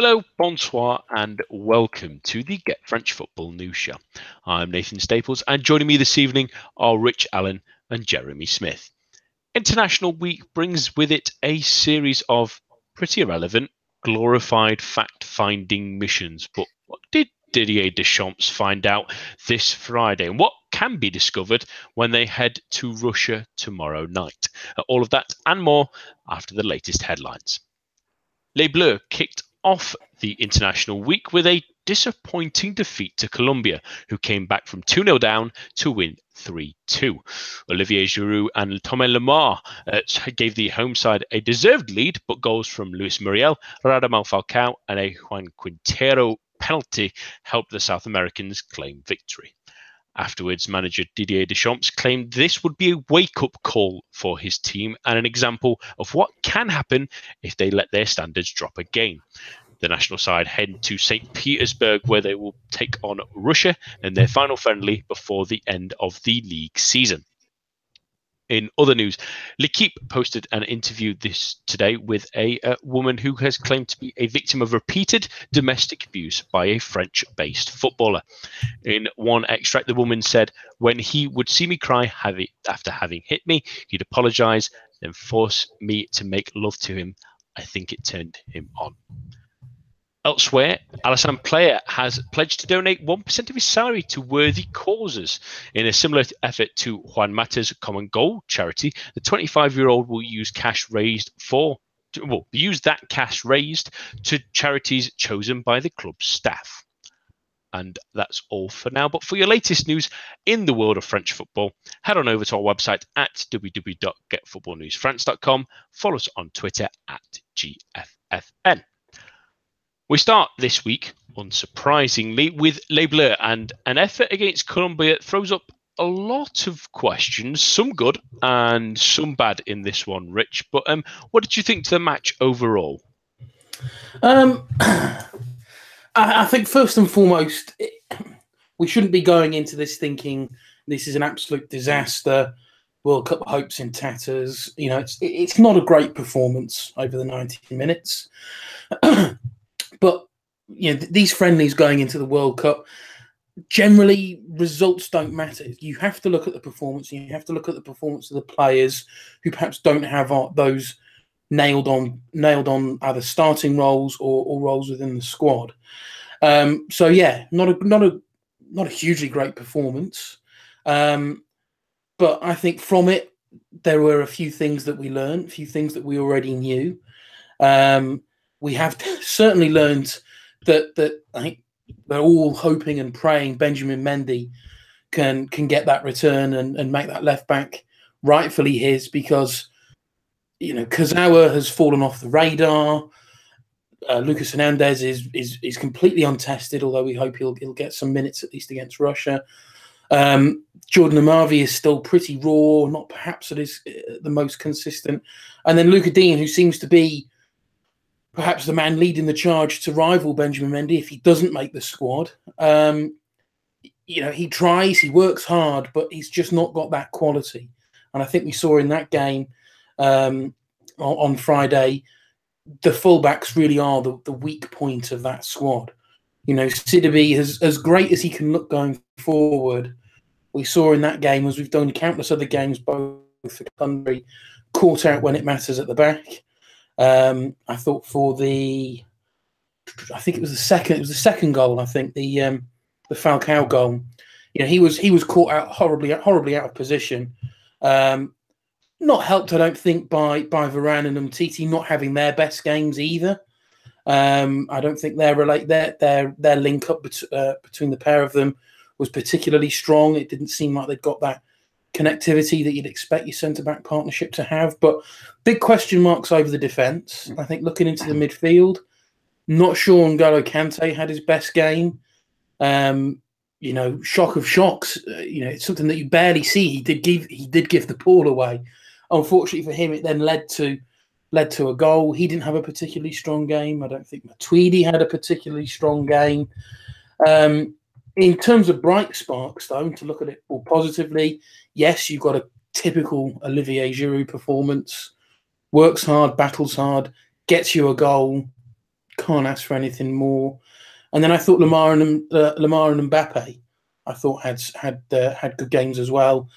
Hello, bonsoir, and welcome to the Get French Football News Show. I'm Nathan Staples, and joining me this evening are Rich Allen and Jeremy Smith. International Week brings with it a series of pretty irrelevant, glorified fact finding missions. But what did Didier Deschamps find out this Friday? And what can be discovered when they head to Russia tomorrow night? All of that and more after the latest headlines. Les Bleus kicked off the international week with a disappointing defeat to Colombia, who came back from 2 0 down to win 3 2. Olivier Giroud and Thomas Lemar uh, gave the home side a deserved lead, but goals from Luis Muriel, Radamel Falcao, and a Juan Quintero penalty helped the South Americans claim victory. Afterwards, manager Didier Deschamps claimed this would be a wake up call for his team and an example of what can happen if they let their standards drop again. The national side head to St. Petersburg, where they will take on Russia in their final friendly before the end of the league season. In other news, L'Equipe posted an interview this today with a, a, woman who has claimed to be a victim of repeated domestic abuse by a French-based footballer. In one extract, the woman said, "When he would see me cry after having hit me, he'd apologise, then force me to make love to him. I think it turned him on." Elsewhere, Alassane Pléa has pledged to donate 1% of his salary to worthy causes. In a similar effort to Juan Mata's Common Goal charity, the 25 year old will use cash raised for well, use that cash raised to charities chosen by the club's staff. And that's all for now. But for your latest news in the world of French football, head on over to our website at www.getfootballnewsfrance.com. Follow us on Twitter at GFFN. We start this week, unsurprisingly, with Les Bleus, and an effort against Colombia throws up a lot of questions, some good and some bad in this one, Rich. But um, what did you think to the match overall? Um, I, I, think first and foremost, it, we shouldn't be going into this thinking this is an absolute disaster. World Cup hopes in tatters. You know, it's it's not a great performance over the 90 minutes. But you know, these friendlies going into the World Cup, generally results don't matter. You have to look at the performance. You have to look at the performance of the players who perhaps don't have those nailed on nailed on either starting roles or, or roles within the squad. Um, so yeah, not a not a not a hugely great performance, um, but I think from it there were a few things that we learned, a few things that we already knew. Um, we have certainly learned that that I think they're all hoping and praying Benjamin Mendy can can get that return and, and make that left back rightfully his because you know Kurzawa has fallen off the radar. Uh, Lucas Hernandez is, is is completely untested, although we hope he'll he'll get some minutes at least against Russia. Um, Jordan Amavi is still pretty raw, not perhaps at his uh, the most consistent, and then Lucas Digne, who seems to be perhaps the man leading the charge to rival Benjamin Mendy if he doesn't make the squad. Um, you know, he tries, he works hard, but he's just not got that quality. And I think we saw in that game um, on, Friday, the fullbacks really are the, the weak point of that squad. You know, Sidibe, as, as great as he can look going forward, we saw in that game, as we've done countless other games, both for country, caught out when it matters at the back. Um, I thought for the, I think it was the second, it was the second goal. I think the um, the Falcao goal. You know, he was he was caught out horribly horribly out of position. Um, not helped, I don't think, by by Varane and Umtiti not having their best games either. Um, I don't think their relate their their their link up bet- uh, between the pair of them was particularly strong. It didn't seem like they'd got that connectivity that you'd expect your centre back partnership to have. But big question marks over the defence. I think looking into the midfield, not sure N'Golo Kante had his best game. Um, you know, shock of shocks. Uh, you know, it's something that you barely see. He did give he did give the ball away. Unfortunately for him, it then led to led to a goal. He didn't have a particularly strong game. I don't think Matuidi had a particularly strong game. Um, in terms of bright sparks, though, to look at it more positively, yes, you've got a typical Olivier Giroud performance. Works hard, battles hard, gets you a goal, can't ask for anything more. And then I thought Lamar and uh, Lemar and Mbappe, I thought had had uh, had good games as well.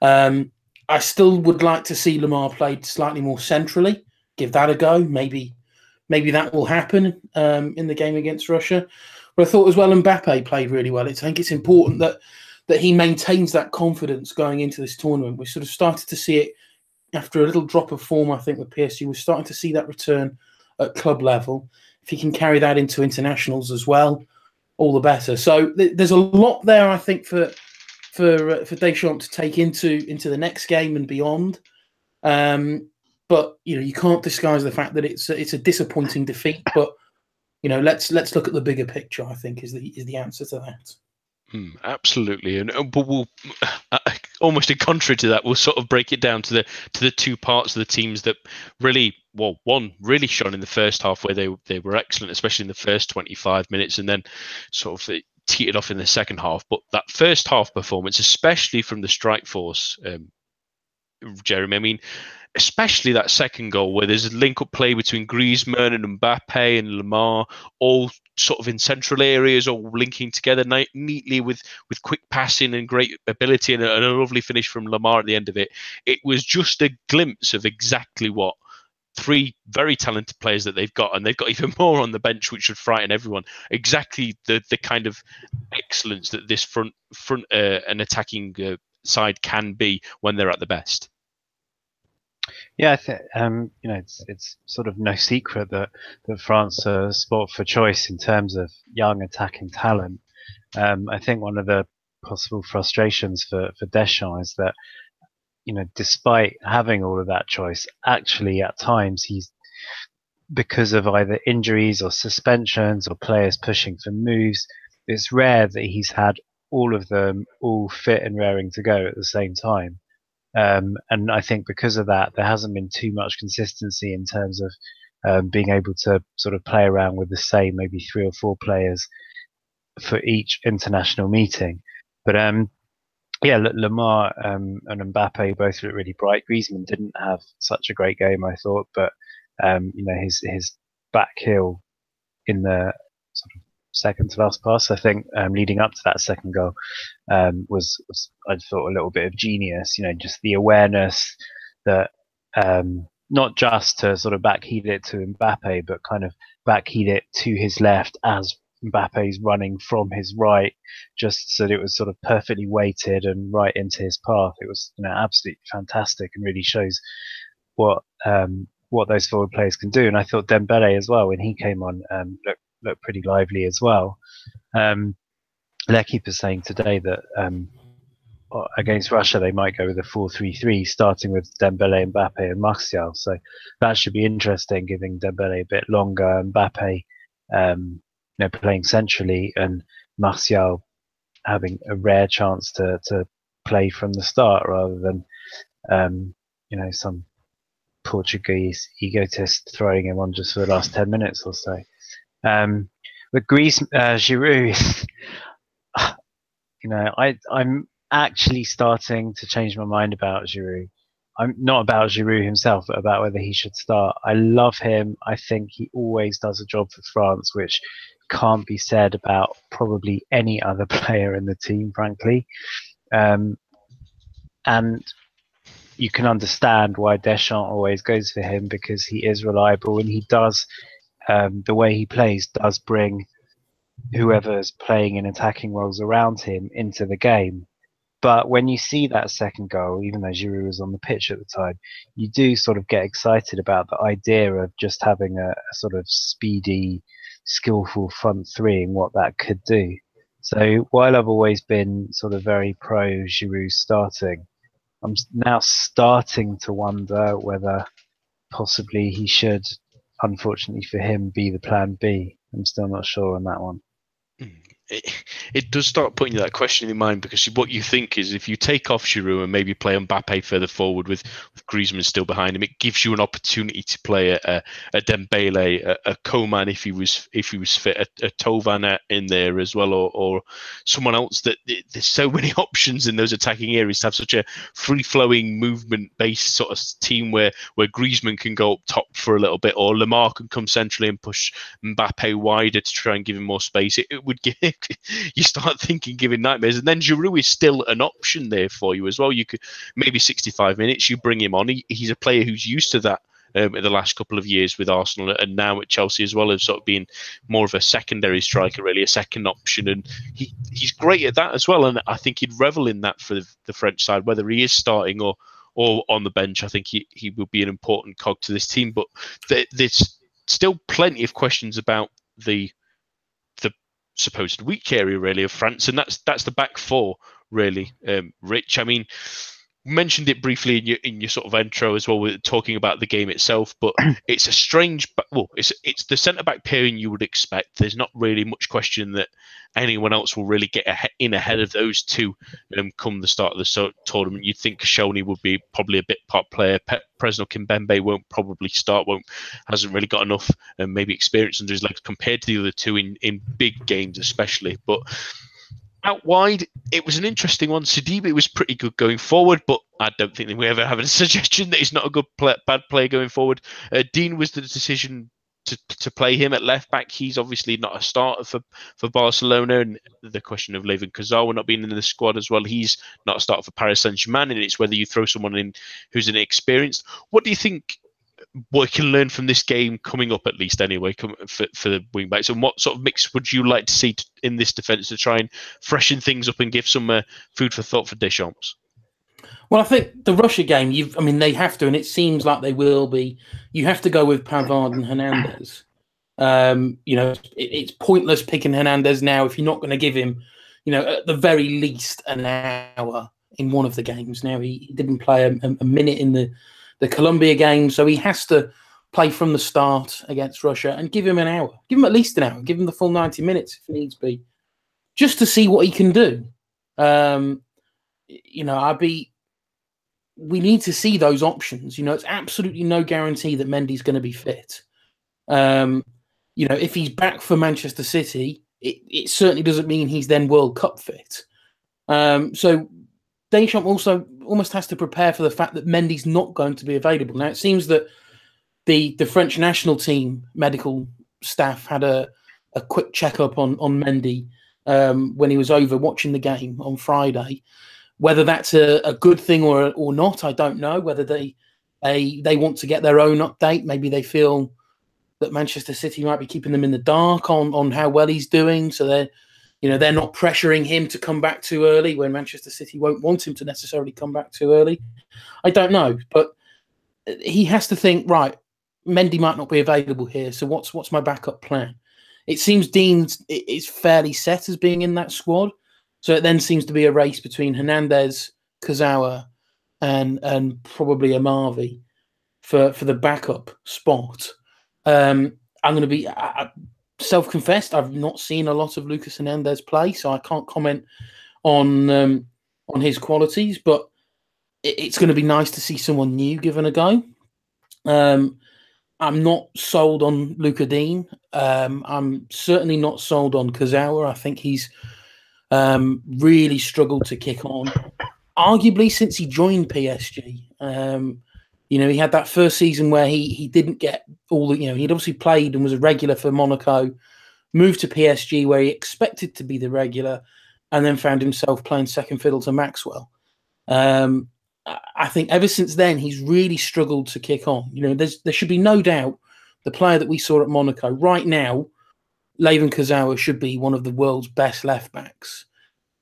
Um, I still would like to see Lemar played slightly more centrally. Give that a go. Maybe maybe that will happen um, in the game against Russia. But I thought as well Mbappe played really well. I think it's important that that he maintains that confidence going into this tournament. We sort of started to see it after a little drop of form, I think, with PSG. We're starting to see that return at club level. If he can carry that into internationals as well, all the better. So th- there's a lot there, I think, for for uh, for Deschamps to take into into the next game and beyond. Um, but you know, you can't disguise the fact that it's a, it's a disappointing defeat. But you know, let's let's look at the bigger picture. I think is the is the answer to that. Mm, absolutely, and uh, but we'll uh, almost in contrary to that, we'll sort of break it down to the to the two parts of the teams that really, well, one really shone in the first half where they they were excellent, especially in the first twenty five minutes, and then sort of teetered off in the second half. But that first half performance, especially from the strike force, um, Jeremy, I mean, especially that second goal where there's a link up play between Griezmann and Mbappe and Lemar, all sort of in central areas or linking together ni- neatly with with quick passing and great ability and a, and a lovely finish from Lemar at the end of it. It was just a glimpse of exactly what three very talented players that they've got, and they've got even more on the bench, which should frighten everyone. Exactly the the kind of excellence that this front front uh, and attacking uh, side can be when they're at the best. Yeah, think um, you know it's it's sort of no secret that that France are sport for choice in terms of young attacking talent. Um, I think one of the possible frustrations for for Deschamps is that you know despite having all of that choice, actually at times he's because of either injuries or suspensions or players pushing for moves, it's rare that he's had all of them all fit and raring to go at the same time. Um, and I think because of that, there hasn't been too much consistency in terms of um, being able to sort of play around with the same maybe three or four players for each international meeting. But um, yeah, Lemar um, and Mbappe both look really bright. Griezmann didn't have such a great game, I thought, but um, you know his his back heel in the second to last pass, I think, um, leading up to that second goal, um, was, was, I thought a little bit of genius. You know, just the awareness that um, not just to sort of backheel it to Mbappe, but kind of backheel it to his left as Mbappe's running from his right, just so that it was sort of perfectly weighted and right into his path. It was, you know, absolutely fantastic and really shows what um, what those forward players can do. And I thought Dembele as well when he came on um, looked look pretty lively as well. Um, is saying today that um, against Russia they might go with a 4-3-3, starting with Dembele, Mbappe, and Martial. So that should be interesting, giving Dembele a bit longer, Mbappe, um, you know, playing centrally, and Martial having a rare chance to to play from the start rather than um, you know some Portuguese egotist throwing him on just for the last ten minutes or so. Um, with Greece, uh, Giroud, you know, I I'm actually starting to change my mind about Giroud. I'm not about Giroud himself, but about whether he should start. I love him. I think he always does a job for France, which can't be said about probably any other player in the team, frankly. Um, and you can understand why Deschamps always goes for him because he is reliable and he does um, the way he plays does bring whoever's playing in attacking roles around him into the game. But when you see that second goal, even though Giroud was on the pitch at the time, you do sort of get excited about the idea of just having a, a sort of speedy, skillful front three and what that could do. So while I've always been sort of very pro Giroud starting, I'm now starting to wonder whether possibly he should unfortunately for him, be the plan B. I'm still not sure on that one. Hmm. It, it does start putting that question in mind because what you think is if you take off Giroud and maybe play Mbappe further forward with, with Griezmann still behind him, it gives you an opportunity to play a, a, Dembele, a, a Coman if he was if he was fit, a, a in there as well, or, or someone else. That there's so many options in those attacking areas to have such a free flowing movement based sort of team where where Griezmann can go up top for a little bit, or Lemar can come centrally and push Mbappe wider to try and give him more space. It, it would give you start thinking giving nightmares. And then Giroud is still an option there for you as well. You could maybe 65 minutes, you bring him on. He, he's a player who's used to that. Um, in the last couple of years with Arsenal and now at Chelsea as well as sort of being more of a secondary striker, really a second option, and he he's great at that as well. And I think he'd revel in that for the, the French side, whether he is starting or or on the bench. I think he, he will be an important cog to this team. But there's still plenty of questions about the supposed weak area really of France, and that's that's the back four really. Um, Rich, I mean, mentioned it briefly in your in your sort of intro as well, with talking about the game itself. But it's a strange, well, it's it's the centre back pairing you would expect. There's not really much question that anyone else will really get in ahead of those two um, come the start of the tournament. You'd think Koscielny would be probably a bit part player. Pe- Presnel Kimpembe won't probably start. Won't hasn't really got enough um, maybe experience under his legs compared to the other two in in big games especially, but out wide, it was an interesting one. Sidibe was pretty good going forward, but I don't think we ever have a suggestion that he's not a good play, bad player going forward. Uh, Digne was the decision to, to play him at left back. He's obviously not a starter for, for Barcelona, and the question of Layvin Kurzawa not being in the squad as well. He's not a starter for Paris Saint Germain, and it's whether you throw someone in who's inexperienced. What do you think what can learn from this game coming up at least anyway come, for, for the wing backs and what sort of mix would you like to see in this defence to try and freshen things up and give some uh, food for thought for Deschamps? Well, I think the Russia game, you've, I mean, they have to, and it seems like they will be. You have to go with Pavard and Hernandez. Um, you know, it, it's pointless picking Hernandez now if you're not going to give him, you know, at the very least an hour in one of the games. Now he, he didn't play a, a minute in the the Colombia game. So he has to play from the start against Russia and give him an hour. Give him at least an hour. Give him the full 90 minutes if needs be, just to see what he can do. Um, you know, I'd be. We need to see those options. You know, it's absolutely no guarantee that Mendy's going to be fit. Um, you know, if he's back for Manchester City, it, it certainly doesn't mean he's then World Cup fit. Um, so Deschamps also almost has to prepare for the fact that Mendy's not going to be available. Now it seems that the the French national team medical staff had a, a quick checkup on on Mendy um, when he was over watching the game on Friday. Whether that's a, a good thing or or not, I don't know. Whether they they they want to get their own update, maybe they feel that Manchester City might be keeping them in the dark on on how well he's doing, so they're you know, they're not pressuring him to come back too early when Manchester City won't want him to necessarily come back too early. I don't know, but he has to think right. Mendy might not be available here, so what's what's my backup plan? It seems Digne is fairly set as being in that squad, so it then seems to be a race between Hernandez, Kurzawa, and and probably Amavi for for the backup spot. Um, I'm going to be. I, self confessed, I've not seen a lot of Lucas Hernandez play, so I can't comment on um, on his qualities. But it, it's going to be nice to see someone new given a go. Um, I'm not sold on Lucas Digne. Um, I'm certainly not sold on Kurzawa. I think he's um, really struggled to kick on, arguably since he joined PSG. You know, he had that first season where he he didn't get all the, you know, he'd obviously played and was a regular for Monaco, moved to PSG where he expected to be the regular, and then found himself playing second fiddle to Maxwell. Um, I think ever since then he's really struggled to kick on. You know, there should be no doubt the player that we saw at Monaco right now, Layvin Kurzawa should be one of the world's best left backs.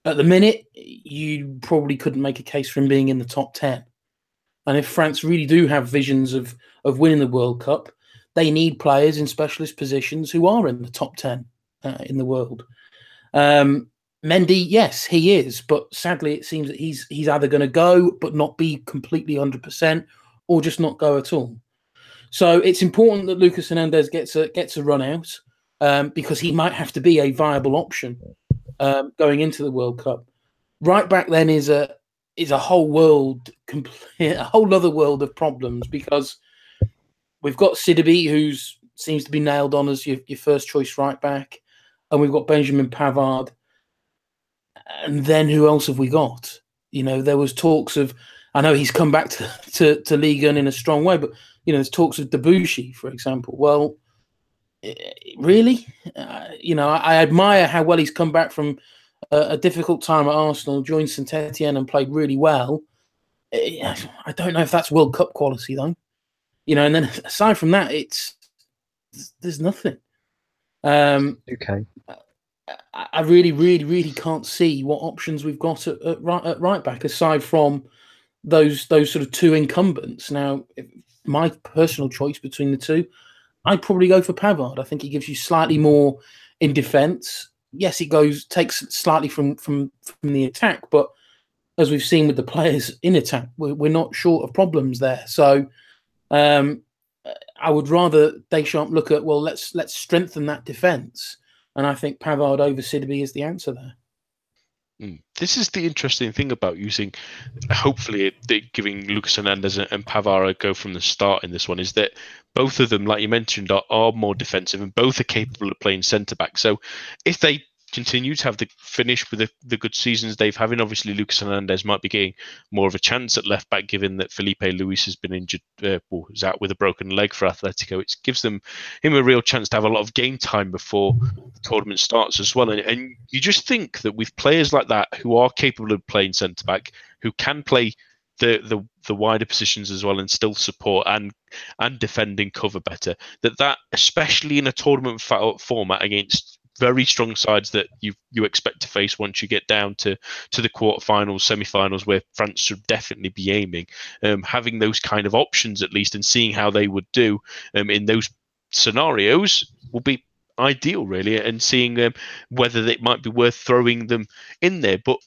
At the minute, you probably couldn't make a case for him being in the top ten. And if France really do have visions of of winning the World Cup, they need players in specialist positions who are in the top ten uh, in the world. Um, Mendy, yes, he is, but sadly, it seems that he's he's either going to go but not be completely hundred percent, or just not go at all. So it's important that Lucas Hernandez gets a gets a run out um, because he might have to be a viable option um, going into the World Cup. Right back then is a is a whole world, complete, a whole other world of problems because we've got Sidibe, who seems to be nailed on as your, your first choice right back, and we've got Benjamin Pavard. And then who else have we got? You know, there was talks of. I know he's come back to to, to Ligue 1 in a strong way, but you know, there's talks of Debuchy, for example. Well, eh, really, uh, you know, I, I, admire how well he's come back from a, a difficult time at Arsenal, joined Saint Etienne, and played really well. Eh, I don't know if that's World Cup quality though. You know, and then aside from that, it's there's nothing. Um, okay. I really, really, really can't see what options we've got at, at, right, at right back aside from those those sort of two incumbents. Now, my personal choice between the two, I'd probably go for Pavard. I think he gives you slightly more in defence. Yes, it goes takes slightly from from from the attack, but as we've seen with the players in attack, we're, we're not short of problems there. So um, I would rather Deschamps look at well, let's let's strengthen that defence, and I think Pavard over Sidibe is the answer there. Mm. This is the interesting thing about using, hopefully, giving Lucas Hernandez and Pavard a go from the start in this one is that both of them, like you mentioned, are, are more defensive and both are capable of playing centre back. So if they continue to have the finish with the, the good seasons they've having. Obviously, Lucas Hernandez might be getting more of a chance at left back, given that Filipe Luis has been injured, uh, well, is out with a broken leg for Atletico. It gives them him a real chance to have a lot of game time before the tournament starts as well. And, and you just think that with players like that who are capable of playing centre back, who can play the, the the wider positions as well and still support and and defending cover better that that especially in a tournament format against very strong sides that you you expect to face once you get down to to the quarterfinals, semi-finals, where France should definitely be aiming. Um, having those kind of options at least, and seeing how they would do um, in those scenarios will be ideal, really, and seeing um, whether it might be worth throwing them in there. But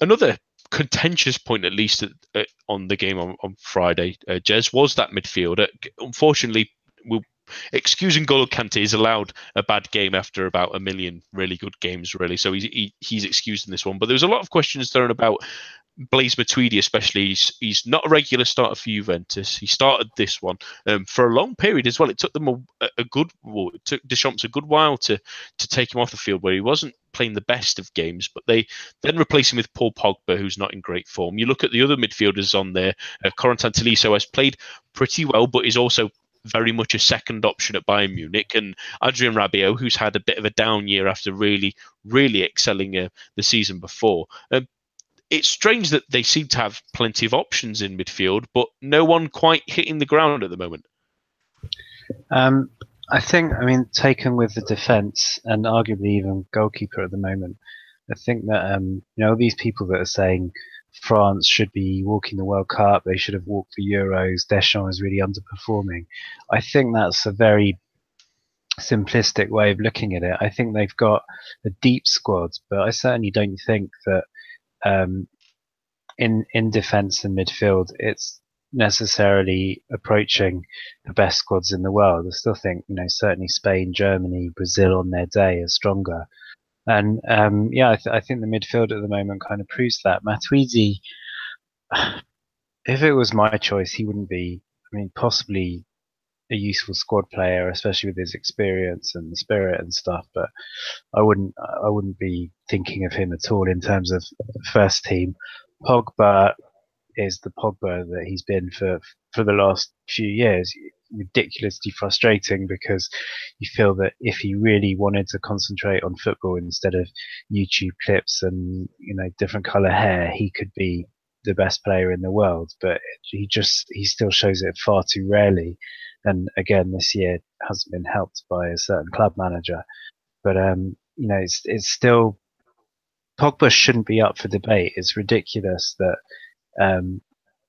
another contentious point, at least at, uh, on the game on, on Friday, uh, Jez, was that midfielder. Unfortunately, we'll excusing Golo Kante is allowed a bad game after about a million really good games, really. So he's he, he's excused in this one. But there was a lot of questions thrown about Blaise Matuidi, especially. He's, he's not a regular starter for Juventus. He started this one um, for a long period as well. It took them a, a good, well, it took Deschamps a good while to to take him off the field where he wasn't playing the best of games. But they then replace him with Paul Pogba, who's not in great form. You look at the other midfielders on there. Uh, Corentin Tolisso has played pretty well, but is also very much a second option at Bayern Munich, and Adrien Rabiot, who's had a bit of a down year after really, really excelling uh, the season before. Um, it's strange that they seem to have plenty of options in midfield, but no one quite hitting the ground at the moment. Um, I think, I mean, taken with the defence and arguably even goalkeeper at the moment, I think that um, you know these people that are saying France should be walking the World Cup. They should have walked the Euros. Deschamps is really underperforming. I think that's a very simplistic way of looking at it. I think they've got a deep squad, but I certainly don't think that um, in in defence and midfield it's necessarily approaching the best squads in the world. I still think you know certainly Spain, Germany, Brazil on their day are stronger. And um, yeah, I, th- I, think the midfield at the moment kind of proves that. Matuidi, if it was my choice, he wouldn't be. I mean, possibly a useful squad player, especially with his experience and spirit and stuff. But I wouldn't. I wouldn't be thinking of him at all in terms of first team. Pogba is the Pogba that he's been for for the last few years ridiculously frustrating because you feel that if he really wanted to concentrate on football instead of YouTube clips and you know different color hair, he could be the best player in the world. But he just he still shows it far too rarely. And again, this year hasn't been helped by a certain club manager. But um, you know, it's it's still Pogba shouldn't be up for debate. It's ridiculous that um,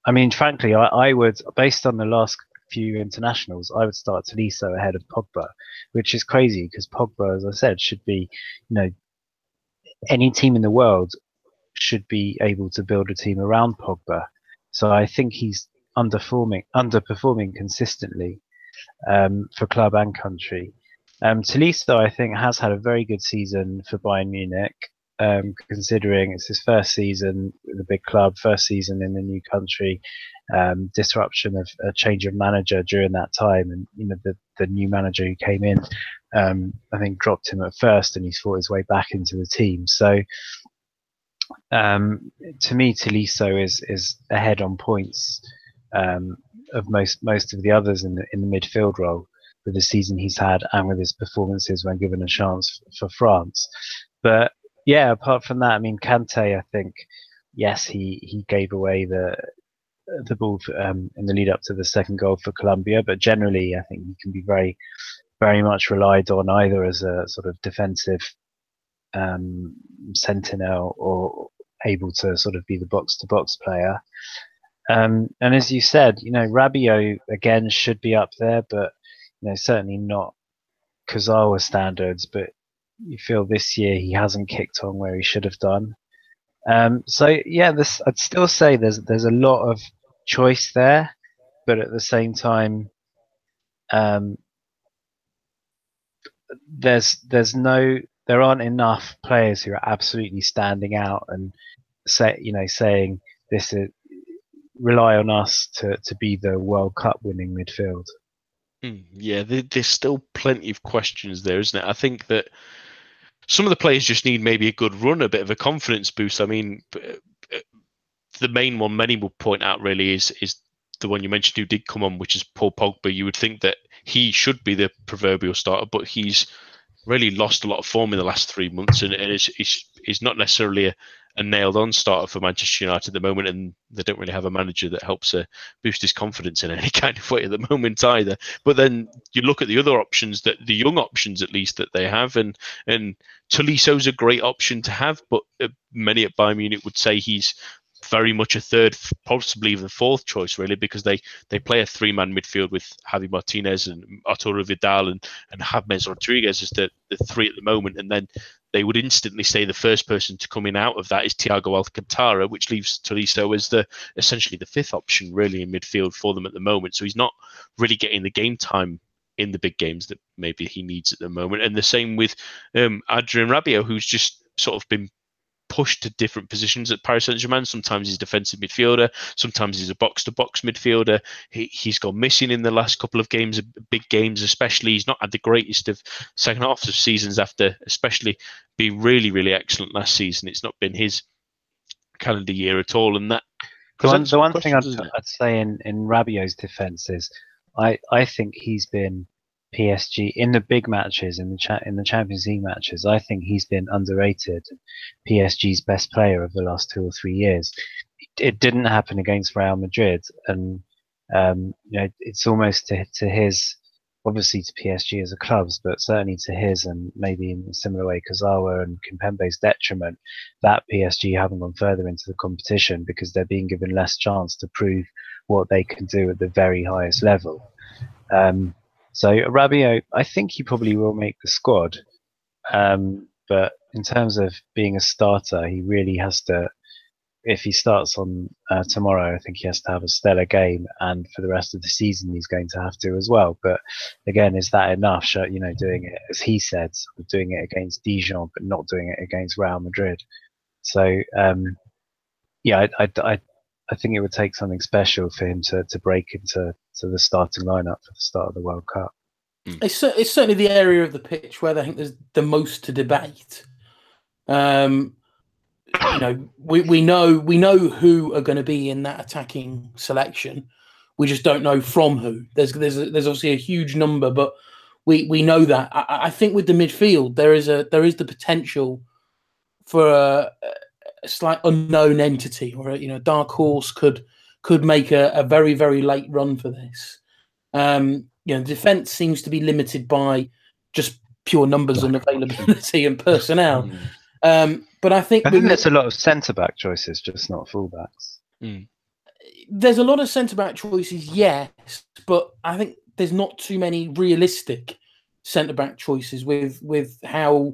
I mean, frankly, I, I, would, based on the last few internationals, I would start Tolisso ahead of Pogba, which is crazy because Pogba, as I said, should be, you know, any team in the world should be able to build a team around Pogba. So I think he's underperforming, underperforming consistently um, for club and country. Um, Tolisso, I think, has had a very good season for Bayern Munich. Um, considering it's his first season with a big club, first season in a new country, um, disruption of a change of manager during that time, and you know the the new manager who came in, um, I think dropped him at first, and he's fought his way back into the team. So. Um, to me, Tolisso is is ahead on points um, of most most of the others in the in the midfield role with the season he's had and with his performances when given a chance for France. But yeah, apart from that, I mean, Kante, I think, yes, he, he gave away the the ball for, um, in the lead up to the second goal for Colombia, but generally, I think he can be very, very much relied on either as a sort of defensive um, sentinel or able to sort of be the box to box player. Um, and as you said, you know, Rabiot again should be up there, but you know, certainly not Kurzawa standards. But you feel this year he hasn't kicked on where he should have done. Um, so yeah, this I'd still say there's there's a lot of choice there, but at the same time, um, there's there's no there aren't enough players who are absolutely standing out and say you know saying this is rely on us to to be the World Cup winning midfield. Mm, yeah, there's still plenty of questions there, isn't it? I think that some of the players just need maybe a good run, a bit of a confidence boost. I mean, uh, the main one many will point out really is is the one you mentioned who did come on, which is Paul Pogba. You would think that he should be the proverbial starter, but he's really lost a lot of form in the last three months, and, and it's, is is not necessarily a, a nailed on starter for Manchester United at the moment, and they don't really have a manager that helps uh, boost his confidence in any kind of way at the moment either. But then you look at the other options that the young options at least that they have, and and Tolisso's a great option to have, but uh, many at Bayern Munich would say he's very much a third, possibly even fourth choice, really, because they they play a three man midfield with Javi Martinez and Arturo Vidal and and James Rodriguez as the, the three at the moment, and then they would instantly say the first person to come in out of that is Thiago Alcantara, which leaves Tolisso as the essentially the fifth option really in midfield for them at the moment. So he's not really getting the game time in the big games that maybe he needs at the moment. And the same with um, Adrien Rabiot, who's just sort of been pushed to different positions at Paris Saint Germain. Sometimes he's defensive midfielder, sometimes he's a box to box midfielder. He, he's gone missing in the last couple of games, big games especially. He's not had the greatest of second halves of seasons after, especially being really, really excellent last season. It's not been his calendar year at all, and that. The one, the one thing I'd, I'd, say in, in Rabiot's defence is I, I think he's been PSG in the big matches in the cha- in the Champions League matches. I think he's been underrated. PSG's best player of the last two or three years. It didn't happen against Real Madrid, and um, you know it's almost to, to his obviously to PSG as a club's, but certainly to his and maybe in a similar way Kurzawa and Kimpembe's detriment that PSG haven't gone further into the competition because they're being given less chance to prove what they can do at the very highest level. Um, so Rabiot, I think he probably will make the squad. Um, but in terms of being a starter, he really has to. If he starts on uh, tomorrow, I think he has to have a stellar game, and for the rest of the season, he's going to have to as well. But again, is that enough? You know, doing it as he said, doing it against Dijon, but not doing it against Real Madrid. So um, yeah, I, I, I, I think it would take something special for him to, to break into to the starting lineup for the start of the World Cup. Mm. It's, it's certainly the area of the pitch where I think there's the most to debate. Um, you know, we, we know we know who are going to be in that attacking selection. We just don't know from who. There's there's there's obviously a huge number, but we we know that. I, I think with the midfield, there is a there is the potential for a, a slight unknown entity or a, you know dark horse could could make a, a very, very late run for this. Um, you know, defense seems to be limited by just pure numbers and availability and personnel. Mm. Um, but I think I think there's a lot of centre back choices, just not fullbacks. Mm. There's a lot of centre back choices, yes, but I think there's not too many realistic centre back choices with with how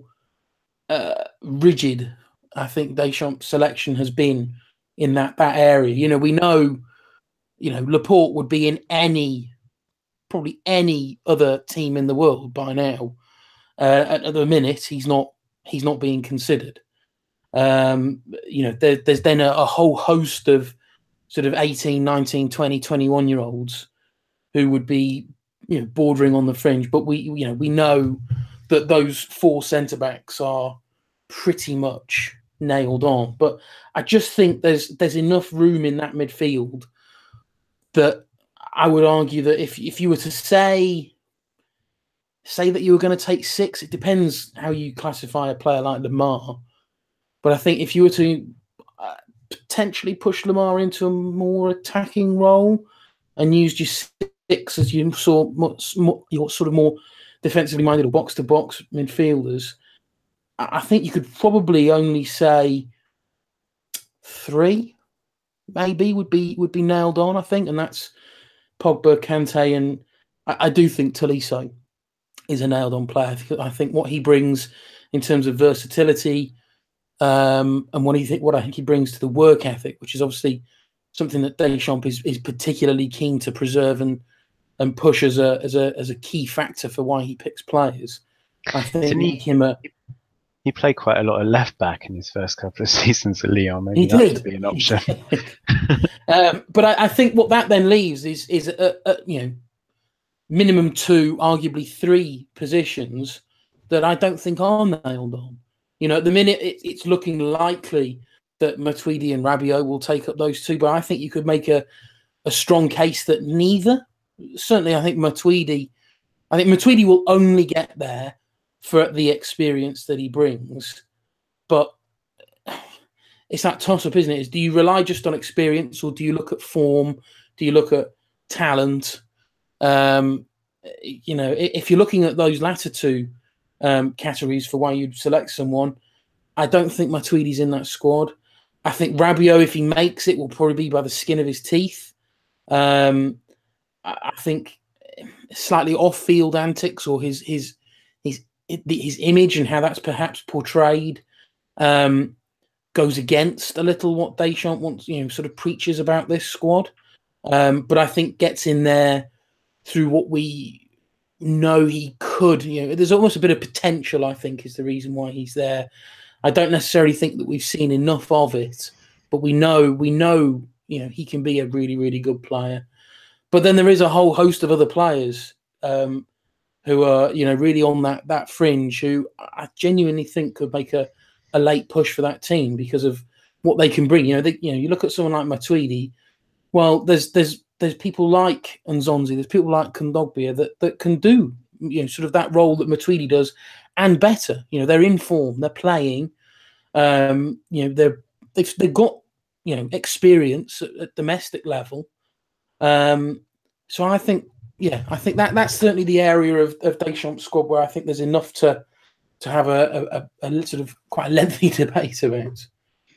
uh, rigid I think Deschamps' selection has been in that that area. You know, we know, you know, Laporte would be in any, probably any other team in the world by now. Uh, at, at the minute, he's not he's not being considered. Um, you know, there, there's then a, a, whole host of sort of 18, 19, 20, 21 year olds who would be, you know, bordering on the fringe. But we, you know, we know that those four centre backs are pretty much nailed on. But I just think there's there's enough room in that midfield that I would argue that if if you were to say say that you were going to take six, it depends how you classify a player like Lemar. But I think if you were to uh, potentially push Lemar into a more attacking role and used your six as you saw your sort of more defensively minded or box to box midfielders, I think you could probably only say three, maybe would be would be nailed on. I think, and that's Pogba, Kante, and I, I do think Tolisso is a nailed on player. I think what he brings in terms of versatility um, and what he th- what I think he brings to the work ethic, which is obviously something that Deschamps is, is particularly keen to preserve and and push as a as a as a key factor for why he picks players. I think make him a he played quite a lot of left back in his first couple of seasons at Lyon. Maybe he that did. be an option. um, but I, I, think what that then leaves is is a, a, you know minimum two, arguably three positions that I don't think are nailed on. You know, at the minute it, it's looking likely that Matuidi and Rabiot will take up those two, but I think you could make a a strong case that neither. Certainly, I think Matuidi. I think Matuidi will only get there for the experience that he brings. But it's that toss up, isn't it? Is do you rely just on experience or do you look at form? Do you look at talent? Um, you know, if you're looking at those latter two um, categories for why you'd select someone, I don't think Matuidi's in that squad. I think Rabiot, if he makes it, will probably be by the skin of his teeth. Um, I, I think slightly off-field antics or his his his image and how that's perhaps portrayed um, goes against a little what Deschamps wants, you know, sort of preaches about this squad. Um, but I think gets in there through what we know he could. You know, there's almost a bit of potential. I think is the reason why he's there. I don't necessarily think that we've seen enough of it, but we know we know you know he can be a really really good player. But then there is a whole host of other players um, who are you know really on that that fringe who I genuinely think could make a, a late push for that team because of what they can bring. You know, they, you know, you look at someone like Matuidi. Well, there's there's there's people like Nzonzi, there's people like Kondogbia that that can do you know sort of that role that Matuidi does and better. You know, they're in form, they're playing. Um, you know, they're they've they've got you know experience at, at domestic level. Um, so I think yeah, I think that that's certainly the area of, of Deschamps' squad where I think there's enough to to have a, a, a sort of quite a lengthy debate about.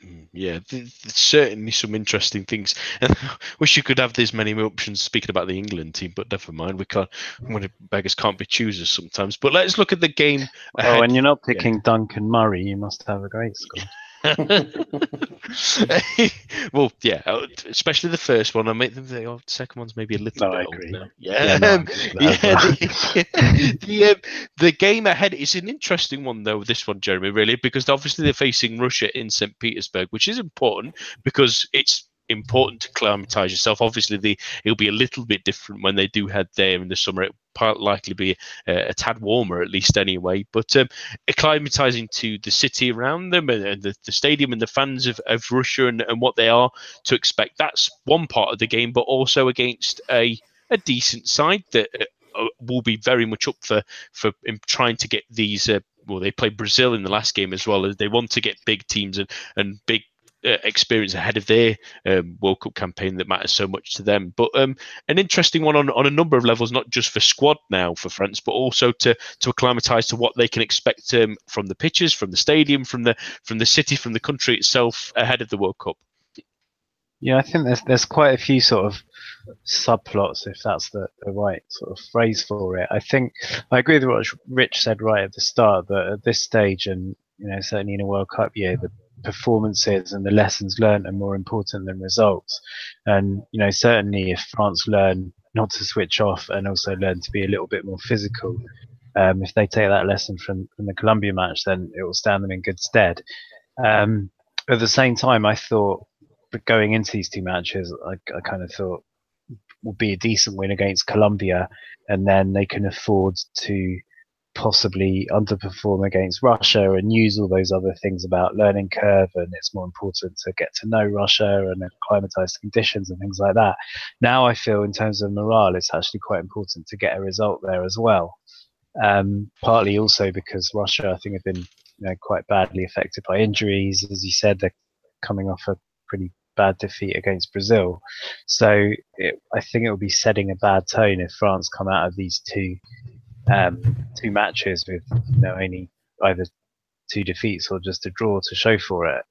Mm, yeah, there's certainly some interesting things. And wish you could have this many options speaking about the England team, but never mind. We can't. When beggars can't be choosers sometimes. But let's look at the game. Oh, when you're not picking yeah. Duncan Murray, you must have a great squad. well, yeah, uh, especially the first one. I make them the oh, second one's maybe a little no, bit old now. Yeah, yeah, no, um, yeah the, the, um, the, game ahead is an interesting one, though. This one, Jeremy, really, because obviously they're facing Russia in St. Petersburg, which is important because it's important to acclimatise yourself. Obviously, the, it'll be a little bit different when they do head there in the summer. It'll likely be a, a tad warmer, at least anyway. But um, acclimatising to the city around them and, the, the, stadium and the fans of, of Russia and, and what they are to expect. That's one part of the game, but also against a a decent side that uh, uh will be very much up for for trying to get these. Uh, well, they played Brazil in the last game as well they want to get big teams and, and big uh, experience ahead of their um, World Cup campaign that matters so much to them. But um, an interesting one on, on a number of levels, not just for squad now for France, but also to to acclimatise to what they can expect um, from the pitches, from the stadium, from the from the city, from the country itself ahead of the World Cup. Yeah, I think there's there's quite a few sort of subplots, if that's the, the right sort of phrase for it. I think I agree with what Rich said right at the start that at this stage, and you know certainly in a World Cup year, the performances and the lessons learned are more important than results. And you know, certainly if France learn not to switch off and also learn to be a little bit more physical, um, if they take that lesson from, from the Colombia match, then it will stand them in good stead. Um, at the same time, I thought going into these two matches, I, I kind of thought would be a decent win against Colombia, and then they can afford to possibly underperform against Russia and use all those other things about learning curve and it's more important to get to know Russia and acclimatized conditions and things like that. Now I feel in terms of morale, it's actually quite important to get a result there as well. Um, partly also because Russia, I think, have been you know, quite badly affected by injuries. As you said, they're coming off a pretty bad defeat against Brazil. So it, I think it will be setting a bad tone if France come out of these two um, two matches with you know only either two defeats or just a draw to show for it.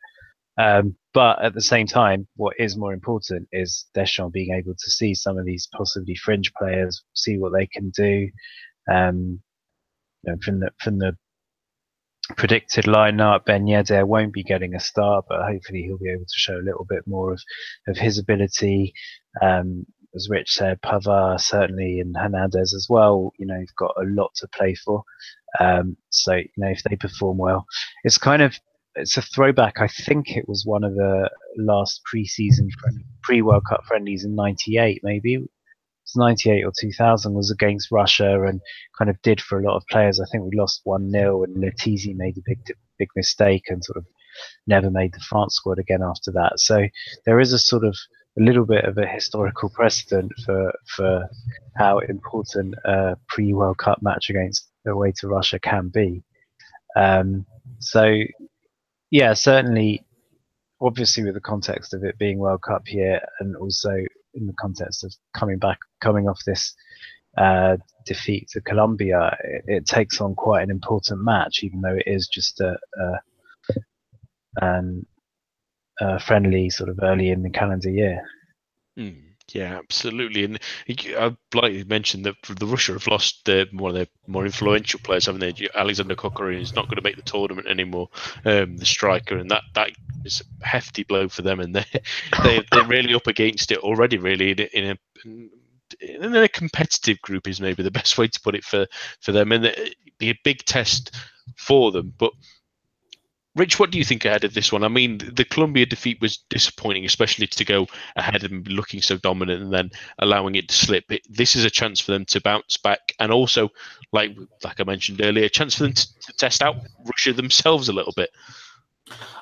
Um, but at the same time, what is more important is Deschamps being able to see some of these possibly fringe players, see what they can do. Um, you know, from the from the predicted lineup, Ben Yedder won't be getting a start, but hopefully he'll be able to show a little bit more of, of his ability. Um, as Rich said, Pavard certainly and Hernandez as well. You know, you've got a lot to play for. Um, so you know, if they perform well, it's kind of it's a throwback. I think it was one of the last pre-season pre World Cup friendlies in '98, maybe. It's 98 or 2000 was against Russia and kind of did for a lot of players. I think we lost 1 0 and Letizi made a big, big mistake and sort of never made the France squad again after that. So there is a sort of a little bit of a historical precedent for for how important a pre World Cup match against away to Russia can be. Um, so, yeah, certainly, obviously, with the context of it being World Cup here, and also in the context of coming back, coming off this uh, defeat to Colombia, it, it, takes on quite an important match, even though it is just a, a um, uh, friendly sort of early in the calendar year. Mm, yeah, absolutely. And I'd like to mention that the Russia have lost uh, one of their more influential players, haven't they? Alexander Kokorin is not going to make the tournament anymore, um, the striker, and that, that is a hefty blow for them. And they, they, they're really up against it already, really, in a, in a in a competitive group is maybe the best way to put it for, for them. And it'd be a big test for them. But Rich, what do you think ahead of this one? I mean, the Colombia defeat was disappointing, especially to go ahead and looking so dominant and then allowing it to slip. It, this is a chance for them to bounce back, and also, like like I mentioned earlier, a chance for them to, to test out Russia themselves a little bit.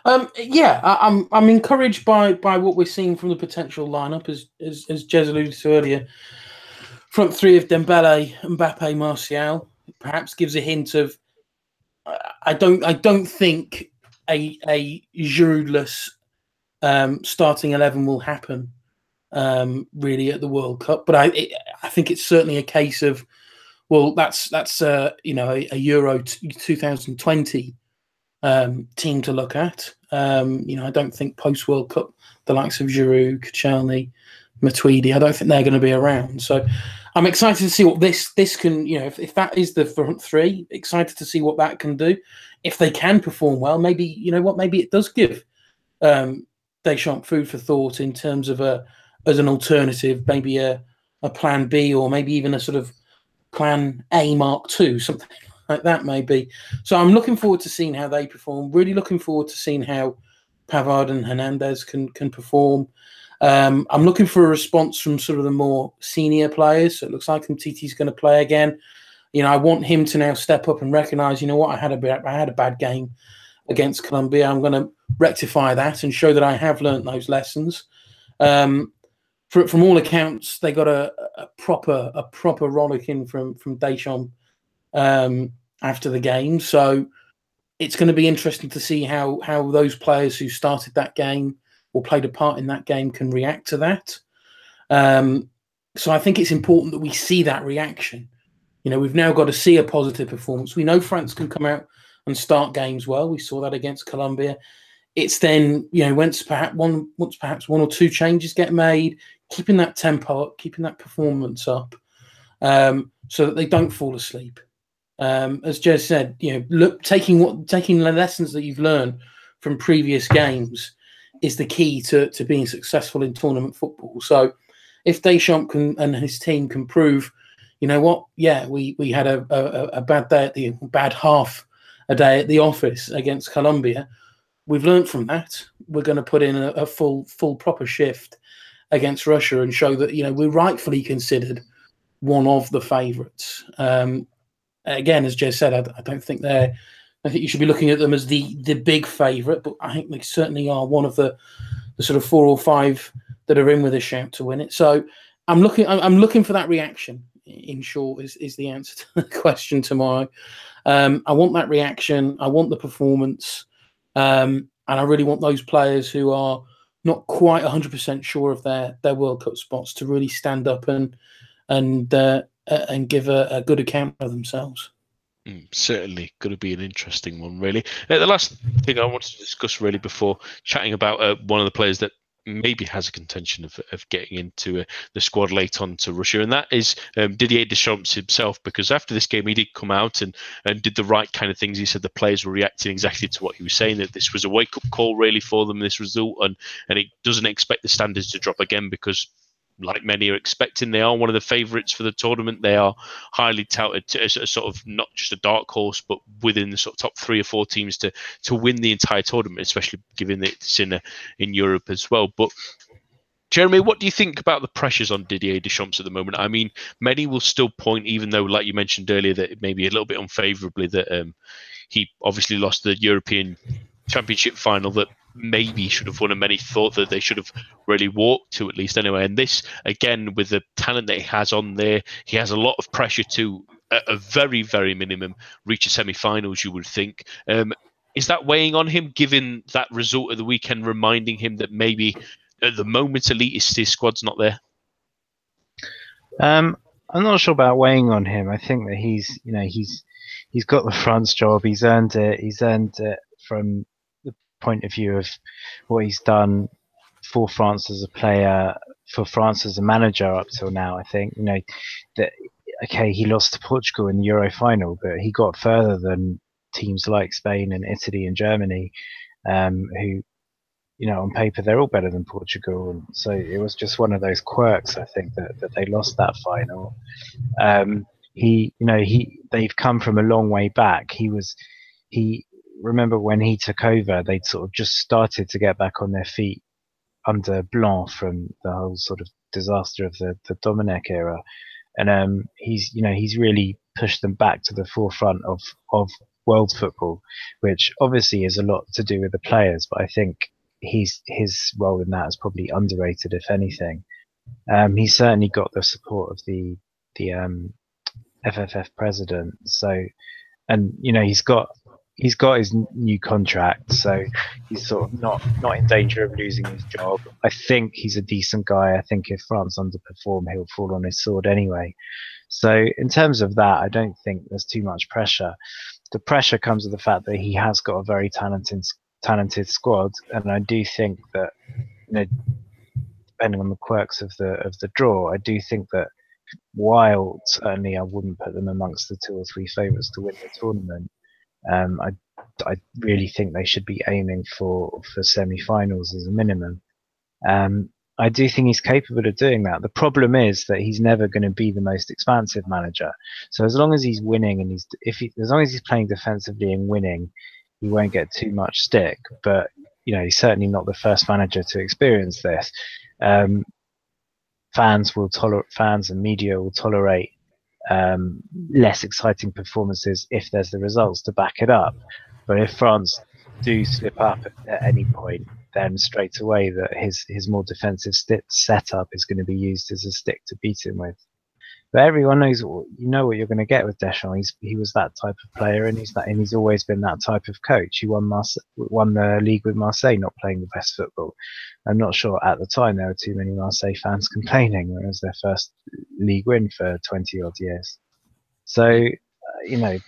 Um, yeah, I, am I'm, I'm encouraged by by what we're seeing from the potential lineup, as as, as Jez alluded to earlier. Front three of Dembele, Mbappe, Martial perhaps gives a hint of. I don't I don't think a a Giroudless um, starting eleven will happen um, really at the World Cup. But I it, I think it's certainly a case of well, that's that's uh, you know a, a Euro t- 2020 um, team to look at. Um, you know, I don't think post World Cup the likes of Giroud, Koscielny, Matuidi, I don't think they're going to be around. So I'm excited to see what this this can. You know, if, if that is the front three, excited to see what that can do if they can perform well, maybe you know what, maybe it does give um, Deschamps food for thought in terms of a as an alternative, maybe a a plan B or maybe even a sort of plan A Mark Two, something like that, maybe. So I'm looking forward to seeing how they perform. Really looking forward to seeing how Pavard and Hernandez can can perform. Um, I'm looking for a response from sort of the more senior players. So it looks like Umtiti's going to play again you know, I want him to now step up and recognise, you know what, I had a bad, I had a bad game against Colombia. I'm going to rectify that and show that I have learnt those lessons. Um, for, from all accounts, they got a, a, proper a proper rollicking from from Deschamps um, after the game. So it's going to be interesting to see how how those players who started that game or played a part in that game can react to that. Um, so I think it's important that we see that reaction you know, we've now got to see a positive performance. We know France can come out and start games well. We saw that against Colombia. It's then, you know, once perhaps one once perhaps one or two changes get made, keeping that tempo up, keeping that performance up, um, so that they don't fall asleep. Um, as Jez said, you know, look, taking what taking the lessons that you've learned from previous games is the key to, to being successful in tournament football. So, if Deschamps can, and his team can prove you know what? Yeah, we we had a, a, a bad day at the bad half a day at the office against Colombia, we've learned from that. We're going to put in a, a, full, full proper shift against Russia and show that you know we're rightfully considered one of the favourites. Um, again, as Jez said, I, I, don't think they're. I think you should be looking at them as the the big favourite, but I think they certainly are one of the the sort of four or five that are in with a shout to win it. So I'm looking. I'm looking for that reaction. In short, is is the answer to the question tomorrow. Um, I want that reaction. I want the performance, um, and I really want those players who are not quite 100% sure of their their World Cup spots to really stand up and and uh, and give a, a, good account of themselves. Mm, certainly going to be an interesting one, really. Uh, the last thing I wanted to discuss, really, before chatting about uh, one of the players that maybe has a contention of, of getting into uh, the squad late on to Russia, and that is um, Didier Deschamps himself. Because after this game, he did come out and, and did the right kind of things. He said the players were reacting exactly to what he was saying, that this was a wake up call really for them, this result, and, and he doesn't expect the standards to drop again because like many are expecting. They are one of the favourites for the tournament. They are highly touted as a sort of not just a dark horse, but within the sort of top three or four teams to to win the entire tournament, especially given it's in a, in Europe as well. But Jeremy, what do you think about the pressures on Didier Deschamps at the moment? I mean, many will still point, even though, like you mentioned earlier, that it may be a little bit unfavourably that um, he obviously lost the European Championship final that maybe should have won and many thought that they should have really walked to at least anyway. And this, again, with the talent that he has on there, he has a lot of pressure to, at a very, very minimum, reach a semi finals, you would think. Um, is that weighing on him, given that result of the weekend, reminding him that maybe at the moment, elitist his squad's not there? Um, I'm not sure about weighing on him. I think that he's, you know, he's he's got the France job. He's earned it. He's earned it from point of view of what he's done for France as a player, for France as a manager up till now. I think you know that okay, he lost to Portugal in the Euro final, but he got further than teams like Spain and Italy and Germany, um, who you know on paper they're all better than Portugal. So it was just one of those quirks. I think that that they lost that final. Um, he, you know, he they've come from a long way back. He was he remember when he took over, they'd sort of just started to get back on their feet under Blanc from the whole sort of disaster of the, the Domenech era. And um, he's, you know, he's really pushed them back to the forefront of, of world football, which obviously is a lot to do with the players, but I think he's, his role in that is probably underrated, if anything. Um, certainly got the support of the, the, um, FFF president. So, and, you know, he's got he's got his new contract, so he's sort of not not in danger of losing his job. I think he's a decent guy. I think if France underperform, he'll fall on his sword anyway. So in terms of that, I don't think there's too much pressure. The pressure comes with the fact that he has got a very talented talented squad, and I do think that you know, depending on the quirks of the of the draw, I do think that while certainly I wouldn't put them amongst the two or three favourites to win the tournament, um, I, I really think they should be aiming for, for semi-finals as a minimum. Um, I do think he's capable of doing that. The problem is that he's never going to be the most expansive manager. So as long as he's winning and he's if he, as long as he's playing defensively and winning, he won't get too much stick. But you know, he's certainly not the first manager to experience this. Um, fans will tolerate fans and media will tolerate um, less exciting performances if there's the results to back it up. But if France do slip up at any point, then straight away that his his more defensive st- setup is going to be used as a stick to beat him with. But everyone knows you know what you're going to get with Deschamps. He's, he was that type of player, and he's that, and he's always been that type of coach. He won Marse- won the league with Marseille, not playing the best football. I'm not sure at the time there were too many Marseille fans complaining it was their first league win for 20 odd years. So, uh, you know,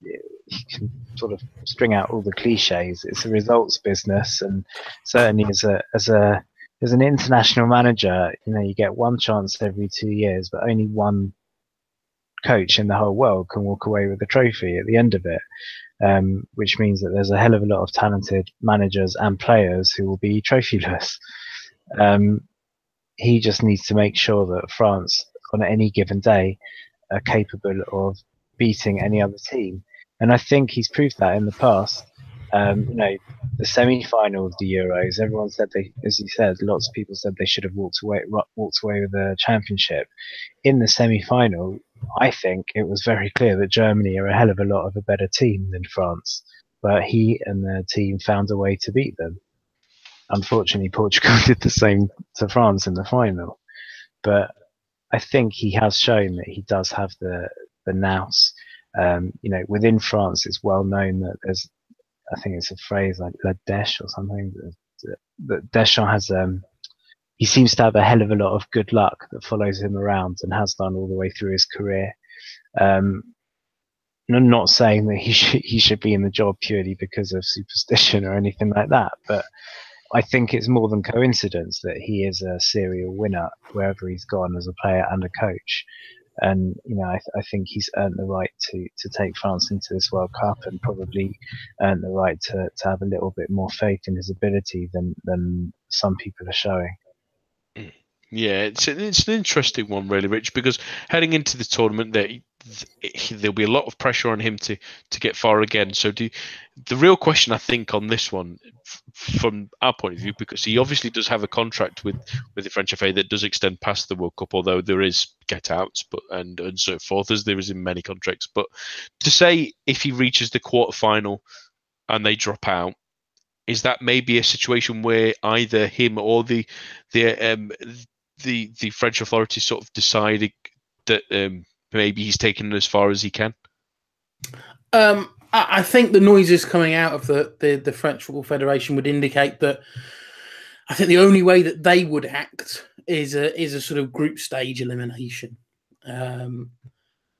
you can sort of string out all the cliches. It's a results business, and certainly as a as a as an international manager, you know, you get one chance every two years, but only one coach in the whole world can walk away with a trophy at the end of it. Um, which means that there's a hell of a lot of talented managers and players who will be trophyless. Um, he just needs to make sure that France, on any given day, are capable of beating any other team. And I think he's proved that in the past. Um, you know, the semi-final of the Euros, everyone said they, as you said, lots of people said they should have walked away, walked away with the championship. In the semi-final, I think it was very clear that Germany are a hell of a lot of a better team than France, but he and the team found a way to beat them. Unfortunately, Portugal did the same to France in the final, but I think he has shown that he does have the the nous. Um, you know, within France, it's well known that there's, I think it's a phrase like la dèche or something. That Deschamps has, um, he seems to have a hell of a lot of good luck that follows him around and has done all the way through his career. Um, I'm not saying that he should he should be in the job purely because of superstition or anything like that, but I think it's more than coincidence that he is a serial winner wherever he's gone as a player and a coach. And you know, I, th- I think he's earned the right to, to take France into this World Cup, and probably earned the right to, to have a little bit more faith in his ability than than some people are showing. Mm. Yeah, it's an, it's an interesting one, really, Rich, because heading into the tournament, there there'll be a lot of pressure on him to to get far again. So, do, the real question I think on this one, f- from our point of view, because he obviously does have a contract with with the French FA that does extend past the World Cup, although there is get outs, but and and so forth as there is in many contracts. But to say if he reaches the quarter final and they drop out, is that maybe a situation where either him or the the um, the the French authorities sort of decided that um, maybe he's taken it as far as he can? Um, I, I think the noises coming out of the, the, the French Football Federation would indicate that I think the only way that they would act is a is a sort of group stage elimination. Um,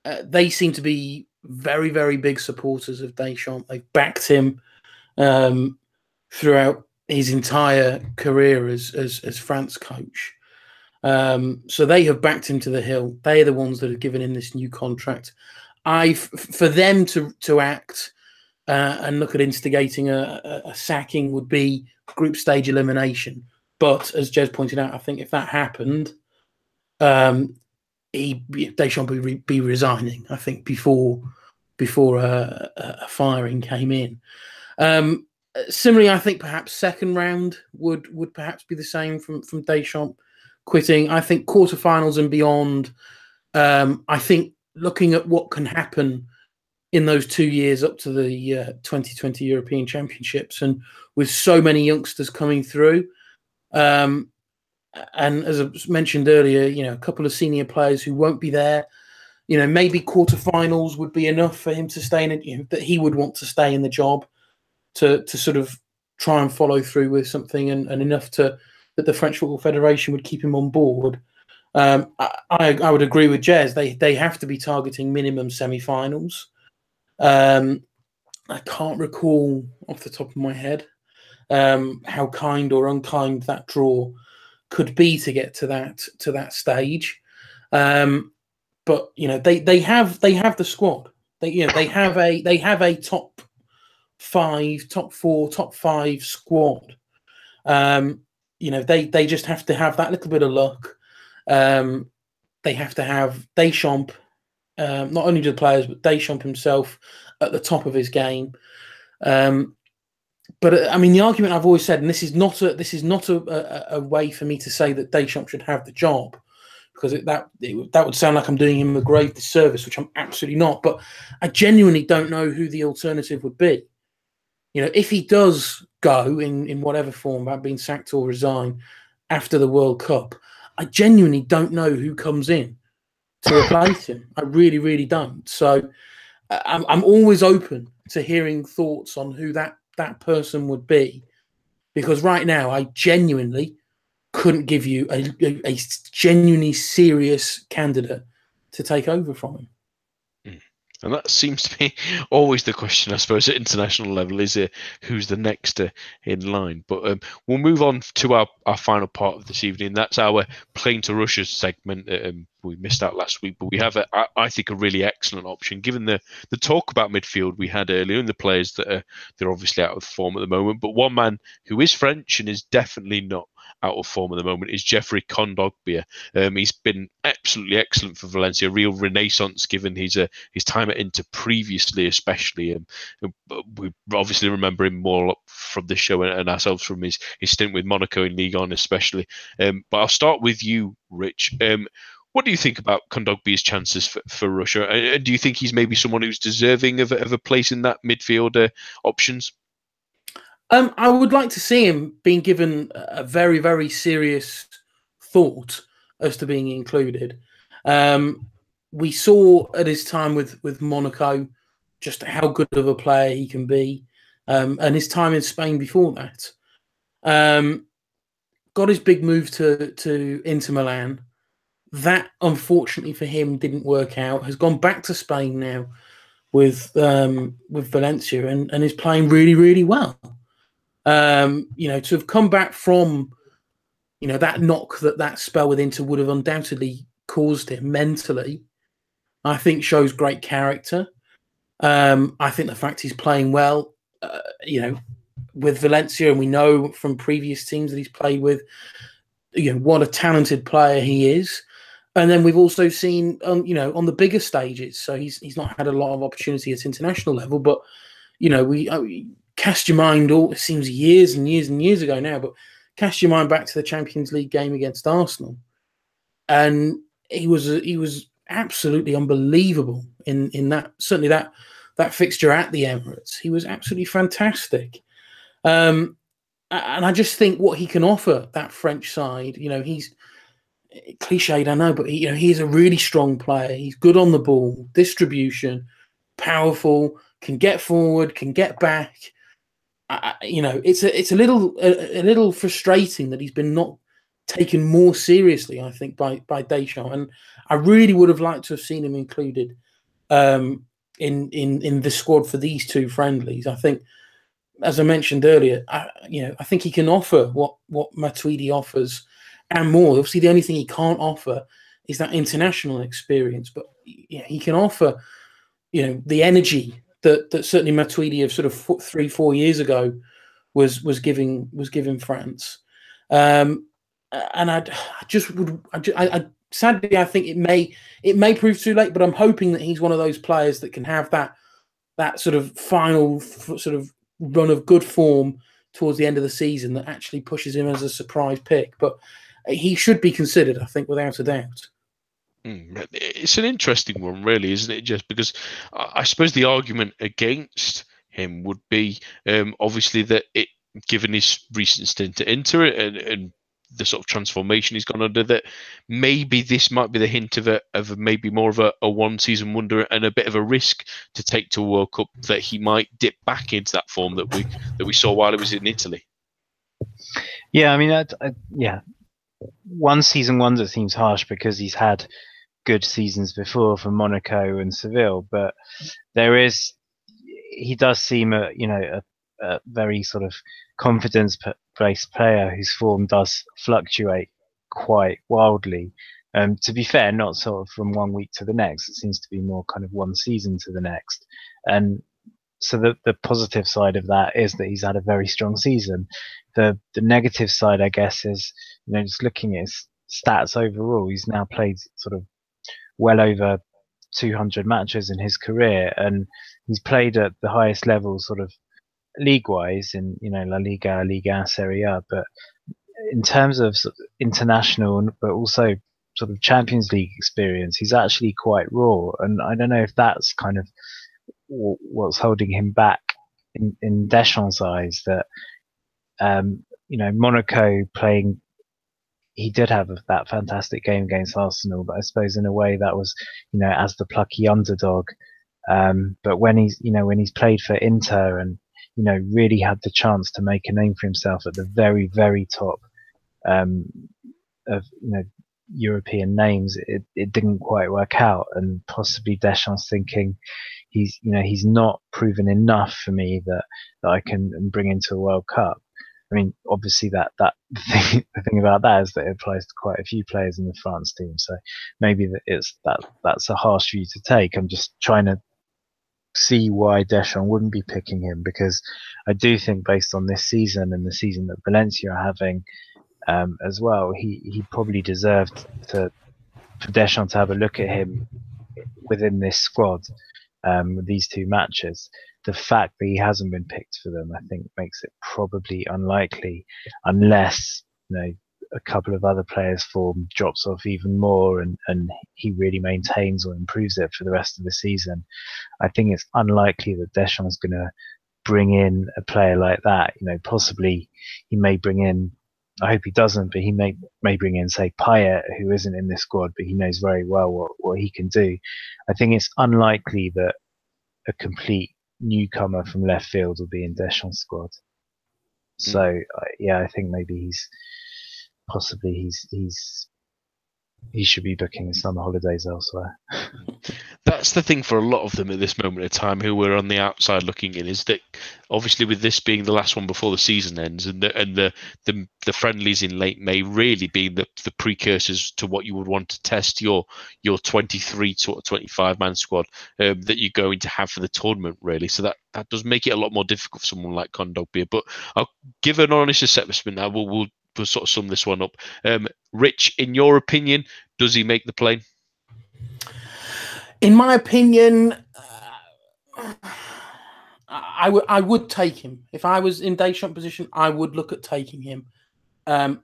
uh, they seem to be very very big supporters of Deschamps. They've backed him um, throughout his entire career as as, as France coach. Um, so they have backed him to the hill. They are the ones that have given him this new contract. I, for them to to act uh, and look at instigating a, a, a, sacking would be group stage elimination. But as Jez pointed out, I think if that happened, um, he Deschamps be, be resigning. I think before before a, a firing came in. Um, similarly, I think perhaps second round would would perhaps be the same from from Deschamps quitting. I think quarterfinals and beyond. Um, I think looking at what can happen in those two years up to the uh, 2020 European Championships, and with so many youngsters coming through, um, and as I mentioned earlier, you know, a couple of senior players who won't be there. You know, maybe quarterfinals would be enough for him to stay in. You know, that he would want to stay in the job to to sort of try and follow through with something, and, and enough to that the French Football Federation would keep him on board. Um, I, I, would agree with Jez. They they have to be targeting minimum semi-finals. Um, I can't recall off the top of my head um, how kind or unkind that draw could be to get to that to that stage. Um, but you know they they have they have the squad. They you know they have a they have a top five, top four, top five squad. Um, you know they they just have to have that little bit of luck. Um, they have to have Deschamps, um, not only do the players but Deschamps himself at the top of his game. Um, but uh, I mean, the argument I've always said, and this is not a this is not a, a, a way for me to say that Deschamps should have the job, because it, that it, that would sound like I'm doing him a grave disservice, which I'm absolutely not. But I genuinely don't know who the alternative would be. You know, if he does go in, in whatever form, about being sacked or resign after the World Cup, I genuinely don't know who comes in to replace him. I really, really don't. So uh, I'm, I'm always open to hearing thoughts on who that, that person would be. Because right now, I genuinely couldn't give you a, a, a genuinely serious candidate to take over from him. And that seems to be always the question, I suppose, at international level is it who's the next uh, in line? But um, we'll move on to our, our final part of this evening. That's our plane to Russia segment. Um, we missed out last week, but we have, I think, a really excellent option given the the talk about midfield we had earlier and the players that are they're obviously out of form at the moment. But one man who is French and is definitely not out of form at the moment is Geoffrey Kondogbia. Um, he's been absolutely excellent for Valencia, a real renaissance given his uh, his time at Inter previously, especially. Um, we obviously remember him more from this show and, ourselves from his, his stint with Monaco in Ligue 1 especially. Um, but I'll start with you, Rich. Um, what do you think about Kondogbia's chances for, for Russia? And do you think he's maybe someone who's deserving of, of a place in that midfielder options? Um, I would like to see him being given a very, very serious thought as to being included. Um, we saw at his time with with Monaco just how good of a player he can be, um, and his time in Spain before that. Um, got his big move to to Inter Milan. That unfortunately for him didn't work out. Has gone back to Spain now with um, with Valencia and, and is playing really really well. Um, you know, to have come back from, you know, that knock that that spell with Inter would have undoubtedly caused him mentally, I think shows great character. Um, I think the fact he's playing well, uh, you know, with Valencia, and we know from previous teams that he's played with, you know, what a talented player he is. And then we've also seen, um, you know, on the bigger stages. So he's he's not had a lot of opportunity at international level, but you know, we, uh, cast your mind all it seems years and years and years ago now, but cast your mind back to the Champions League game against Arsenal, and he was he was absolutely unbelievable in in that certainly that that fixture at the Emirates. He was absolutely fantastic. Um, and I just think what he can offer that French side, you know, he's cliched, I know, but he, you know, he's a really strong player. He's good on the ball, distribution, powerful, can get forward, can get back. You know, it's a it's a little a, a, little frustrating that he's been not taken more seriously. I think by by Deschamps, and I really would have liked to have seen him included um, in in in the squad for these two friendlies. I think, as I mentioned earlier, I, you know, I think he can offer what what Matuidi offers and more. Obviously, the only thing he can't offer is that international experience, but yeah, he can offer, you know, the energy that that certainly Matuidi of sort of three four years ago was was giving was giving France. Um, and I'd, I just would I, I, sadly I think it may it may prove too late, but I'm hoping that he's one of those players that can have that that sort of final sort of run of good form towards the end of the season that actually pushes him as a surprise pick. But he should be considered, I think, without a doubt. Hmm, it's an interesting one, really, isn't it? Just because I suppose the argument against him would be um, obviously that it, given his recent stint at Inter and, and the sort of transformation he's gone under, that maybe this might be the hint of a of a, maybe more of a, a one season wonder and a bit of a risk to take to World Cup that he might dip back into that form that we that we saw while he was in Italy. Yeah, I mean, I, I, yeah, one season wonder seems harsh because he's had good seasons before for Monaco and Seville, but there is he does seem a you know a, a very sort of confidence based player whose form does fluctuate quite wildly. Um, to be fair, not sort of from one week to the next. It seems to be more kind of one season to the next. And so the the positive side of that is that he's had a very strong season. The the negative side, I guess, is you know just looking at his stats overall. He's now played sort of well over 200 matches in his career, and he's played at the highest level, sort of league-wise, in you know La Liga, Liga, Serie A. But in terms of, international, but also sort of Champions League experience, he's actually quite raw, and I don't know if that's kind of what's holding him back in, in Deschamps' eyes. That um, you know Monaco playing he did have that fantastic game against Arsenal, but I suppose in a way that was, you know, as the plucky underdog. Um, but when he's, you know, when he's played for Inter and, you know, really had the chance to make a name for himself at the very, very top, um, of, you know, European names, it, it didn't quite work out. And possibly Deschamps thinking he's, you know, he's not proven enough for me that, that I can bring into a World Cup. I mean, obviously that that the thing, the thing about that is that it applies to quite a few players in the France team. So maybe it's that that's a harsh view to take. I'm just trying to see why Deschamps wouldn't be picking him because I do think based on this season and the season that Valencia are having um, as well, he he probably deserved to for Deschamps to have a look at him within this squad um, these two matches. The fact that he hasn't been picked for them, I think, makes it probably unlikely, unless you know a couple of other players' form drops off even more, and and he really maintains or improves it for the rest of the season. I think it's unlikely that Deschamps is going to bring in a player like that. You know, possibly he may bring in I hope he doesn't, but he may may bring in say Payet, who isn't in this squad, but he knows very well what, what he can do. I think it's unlikely that a complete newcomer from left field will be in Deschamps' squad. So mm. yeah, I think maybe he's possibly he's he's he should be booking his summer holidays elsewhere. That's the thing for a lot of them at this moment in time who are on the outside looking in is that obviously with this being the last one before the season ends and the and the the, the friendlies in late May really being the, the precursors to what you would want to test your your 23 to 25 man squad um, that you're going to have for the tournament really. So that that does make it a lot more difficult for someone like Kondogbia. But I'll give an honest assessment now. We'll we'll sort of sum this one up. Um, Rich, in your opinion, does he make the plane? In my opinion, uh, I, w- I would take him. If I was in Deschamps' position, I would look at taking him. Um,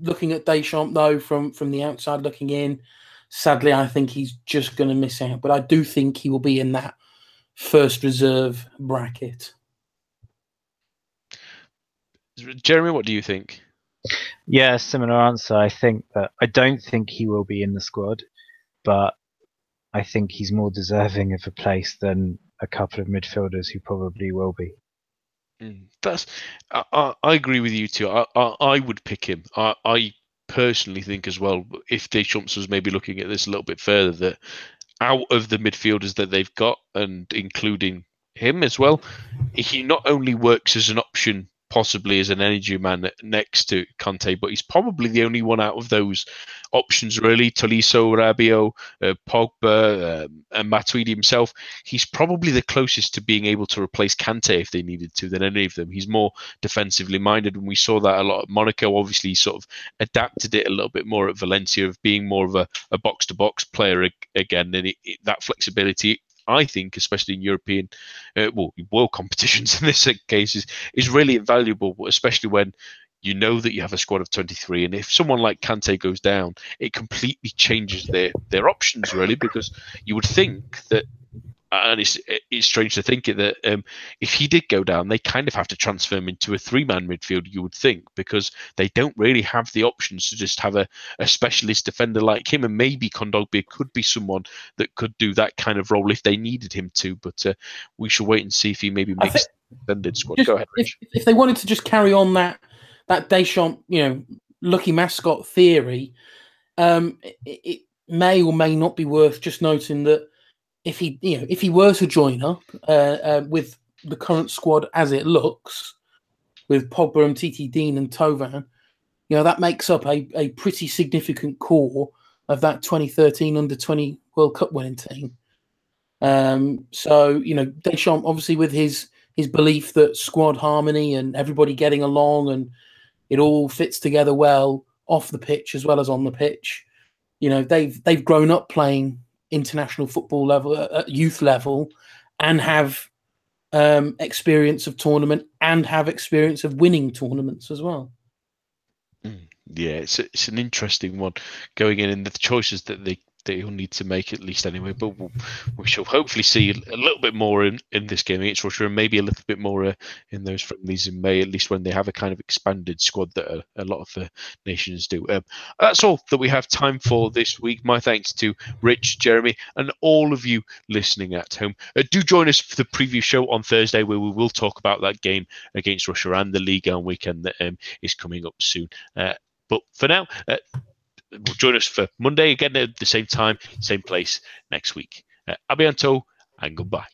looking at Deschamps, though, from, from the outside looking in, sadly, I think he's just going to miss out. But I do think he will be in that first reserve bracket. Jeremy, what do you think? Yeah, similar answer. I think that I don't think he will be in the squad, but I think he's more deserving of a place than a couple of midfielders who probably will be. Mm, that's I, I, agree with you too. I, I, I would pick him. I, I personally think as well if Deschamps was maybe looking at this a little bit further that out of the midfielders that they've got and including him as well, he not only works as an option possibly as an energy man next to Kanté, but he's probably the only one out of those options really. Tolisso, Rabiot, uh, Pogba, um, and Matuidi himself. He's probably the closest to being able to replace Kanté if they needed to than any of them. He's more defensively minded, and we saw that a lot at Monaco. Obviously, sort of adapted it a little bit more at Valencia of being more of a, a box-to-box player again, and it, it, that flexibility I think, especially in European, uh, well, world competitions in this case, is, is really invaluable, especially when you know that you have a squad of 23 and if someone like Kante goes down it completely changes their their options really because you would think that and it's it's strange to think that um, if he did go down, they kind of have to transfer him into a three man midfield. You would think because they don't really have the options to just have a, a specialist defender like him, and maybe Kondogbia could be someone that could do that kind of role if they needed him to. But uh, we shall wait and see if he maybe makes the extended squad. Just, go ahead. If, if, they wanted to just carry on that that Deschamps, you know, lucky mascot theory, um, it, it may or may not be worth just noting that if he you know if he were to join up uh, uh, with the current squad as it looks, with Pogba and TT Dean and Thauvin, you know that makes up a, a pretty significant core of that 2013 under 20 World Cup winning team. Um, so you know Deschamps obviously with his his belief that squad harmony and everybody getting along and it all fits together well off the pitch as well as on the pitch. You know they've they've grown up playing international football level, uh, at youth level, and have um, experience of tournament and have experience of winning tournaments as well. Mm, yeah, it's it's an interesting one going in, and the choices that they that he'll need to make at least anyway. But we'll, we shall hopefully see a little bit more in, in this game against Russia and maybe a little bit more uh, in those friendlies in May, at least when they have a kind of expanded squad that a, a lot of the nations do. Um, that's all that we have time for this week. My thanks to Rich, Jeremy, and all of you listening at home. Uh, do join us for the preview show on Thursday where we will talk about that game against Russia and the league on weekend that um, is coming up soon. Uh, but for now, uh, join us for Monday again at the same time, same place next week. Uh, abiento and goodbye.